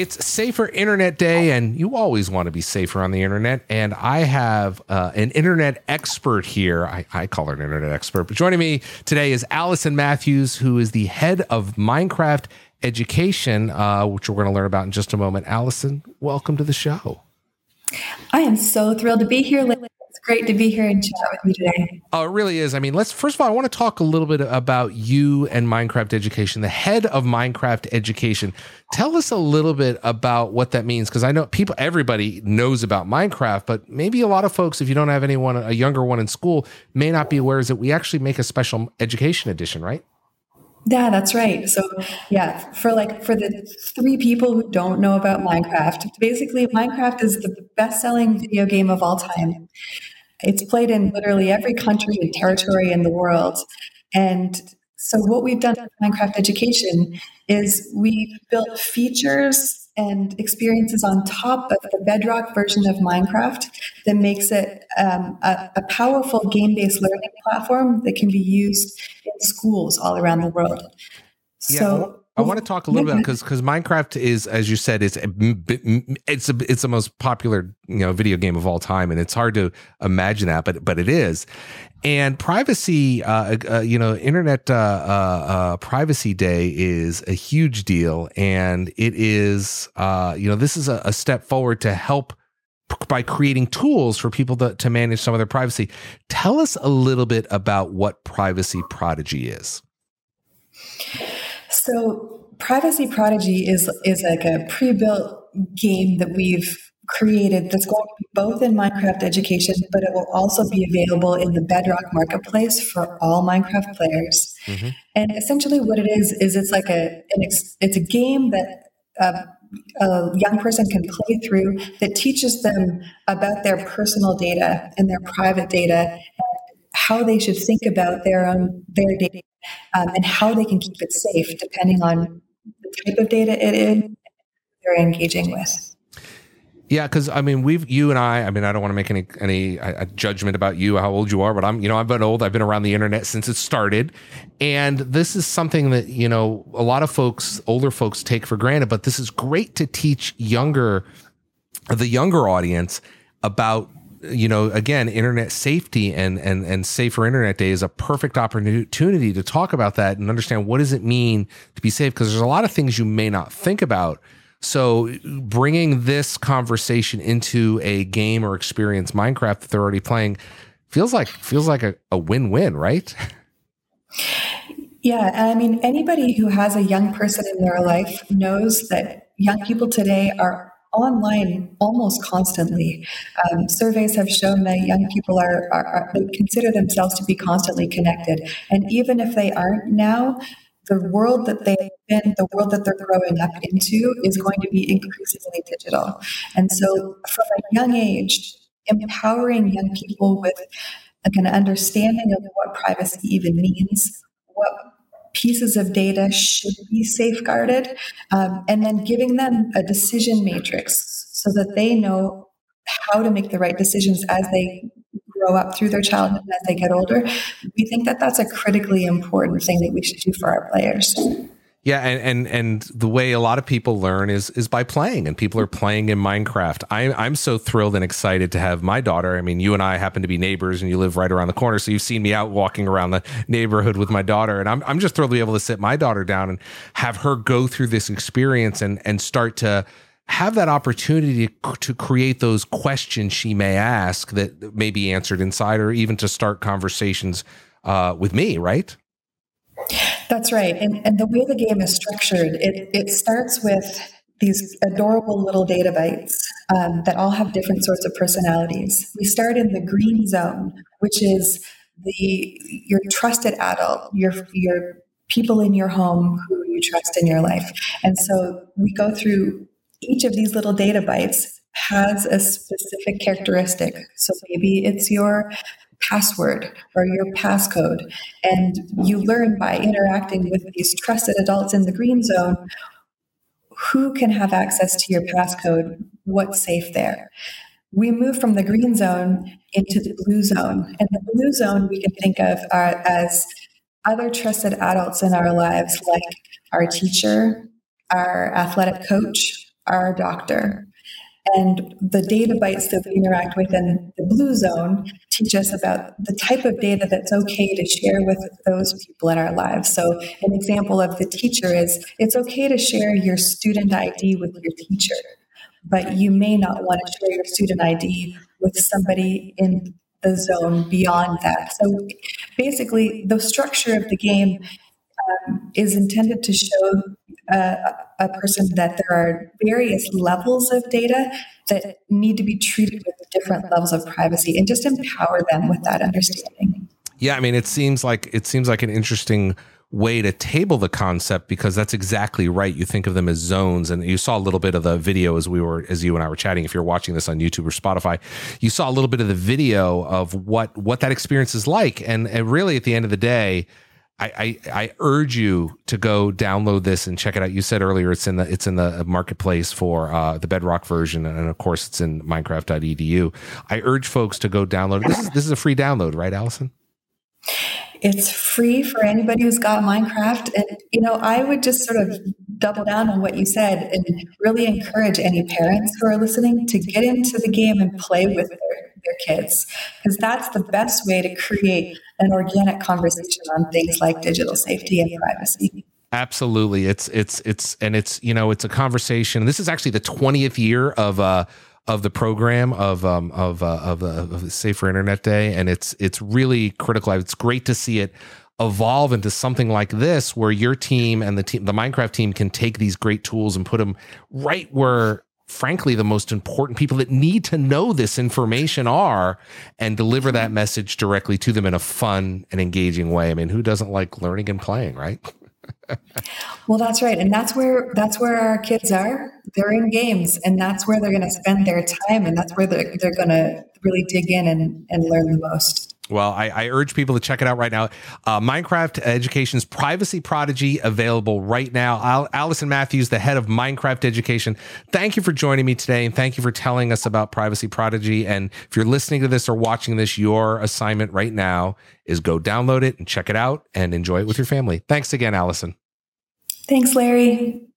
It's Safer Internet Day, and you always want to be safer on the internet. And I have uh, an internet expert here. I, I, call her an internet expert, but joining me today is Allison Matthews, who is the head of Minecraft education, uh, which we're going to learn about in just a moment. Allison, welcome to the show. I am so thrilled to be here. Great to be here and chat with you today. Oh, it really is. I mean, let's first of all, I want to talk a little bit about you and Minecraft Education, the head of Minecraft Education. Tell us a little bit about what that means, because I know people, everybody knows about Minecraft, but maybe a lot of folks, if you don't have anyone, a younger one in school, may not be aware is that we actually make a special education edition, right? Yeah, that's right. So, yeah, for like for the three people who don't know about Minecraft, basically Minecraft is the best-selling video game of all time. It's played in literally every country and territory in the world. And so what we've done with Minecraft education is we've built features and experiences on top of the bedrock version of Minecraft that makes it um, a, a, powerful game based learning platform that can be used in schools all around the world. So, I want to talk a little bit because because Minecraft is, as you said, is it's a, it's the most popular you know video game of all time, and it's hard to imagine that, but but it is. And privacy, uh, uh, you know, Internet uh, uh, uh, Privacy Day is a huge deal, and it is, uh, you know, this is a, a step forward to help by creating tools for people to, to manage some of their privacy. Tell us a little bit about what Privacy Prodigy is. So, Privacy Prodigy is is like a pre-built game that we've created that's going to be both in Minecraft education, but it will also be available in the Bedrock marketplace for all Minecraft players. Mm-hmm. And essentially, what it is is it's like a ex, it's a game that. Uh, a young person can play through that teaches them about their personal data and their private data how they should think about their own their data um, and how they can keep it safe depending on the type of data it is they're engaging with yeah, because I mean, we've you and I. I mean, I don't want to make any any uh, judgment about you, how old you are, but I'm you know I've been old. I've been around the internet since it started, and this is something that you know a lot of folks, older folks, take for granted. But this is great to teach younger, the younger audience about you know again internet safety and and and safer internet day is a perfect opportunity to talk about that and understand what does it mean to be safe because there's a lot of things you may not think about so bringing this conversation into a game or experience, Minecraft that they're already playing, feels like feels like a, a win-win, right? Yeah, I mean, anybody who has a young person in their life knows that young people today are online almost constantly. Um, surveys have shown that young people are, are, are, they consider themselves to be constantly connected, and even if they aren't now, the world that been, the world that they're growing up into is going to be increasingly digital. And so from a young age, empowering young people with an understanding of what privacy even means, what pieces of data should be safeguarded, um, and then giving them a decision matrix so that they know how to make the right decisions as they grow up through their childhood and as they get older, we think that that's a critically important thing that we should do for our players. Yeah, and, and and the way a lot of people learn is is by playing, and people are playing in Minecraft. I'm I'm so thrilled and excited to have my daughter. I mean, you and I happen to be neighbors, and you live right around the corner, so you've seen me out walking around the neighborhood with my daughter, and I'm I'm just thrilled to be able to sit my daughter down and have her go through this experience and and start to have that opportunity to create those questions she may ask that may be answered inside or even to start conversations uh, with me, right? That's right. And, and the way the game is structured, it, it starts with these adorable little data bytes um, that all have different sorts of personalities. We start in the green zone, which is the your trusted adult, your your people in your home who you trust in your life. And so we go through each of these little data bytes has a specific characteristic. So maybe it's your password or your passcode. And you learn by interacting with these trusted adults in the green zone who can have access to your passcode, what's safe there. We move from the green zone into the blue zone. And the blue zone we can think of uh, as other trusted adults in our lives, like our teacher, our athletic coach, our doctor. And the data bytes that we interact with in the blue zone teach us about the type of data that's okay to share with those people in our lives. So, an example of the teacher is it's okay to share your student ID with your teacher, but you may not want to share your student ID with somebody in the zone beyond that. So, basically, the structure of the game um, is intended to show uh, a person that there are various levels of data that need to be treated with different levels of privacy and just empower them with that understanding. Yeah, I mean, it seems like it seems like an interesting way to table the concept because that's exactly right. You think of them as zones, and you saw a little bit of the video as we were as you and I were chatting. If you're watching this on YouTube or Spotify, you saw a little bit of the video of what what that experience is like, and and really at the end of the day I, I, I urge you to go download this and check it out. You said earlier it's in the it's in the marketplace for uh, the Bedrock version, and of course it's in Minecraft.edu. I urge folks to go download. This is this is a free download, right, Allison? It's free for anybody who's got Minecraft, and you know I would just sort of double down on what you said and really encourage any parents who are listening to get into the game and play with their, their kids because that's the best way to create an organic conversation on things like digital safety and privacy. Absolutely. It's it's it's and it's you know it's a conversation. This is actually the 20th year of uh of the program of um of uh, of, uh, of Safer Internet Day and it's it's really critical. It's great to see it evolve into something like this where your team and the team the Minecraft team can take these great tools and put them right where frankly the most important people that need to know this information are and deliver that message directly to them in a fun and engaging way. I mean, who doesn't like learning and playing, right? well, that's right. And that's where that's where our kids are. They're in games and that's where they're going to spend their time and that's where they're, they're going to really dig in and, and learn the most. Well, I, I, urge people to check it out right now. Uh, Minecraft Education's Privacy Prodigy available right now. Al- Allison Matthews, the head of Minecraft Education, thank you for joining me today and thank you for telling us about Privacy Prodigy. And if you're listening to this or watching this, your assignment right now is go download it and check it out and enjoy it with your family. Thanks again, Allison. Thanks, Larry.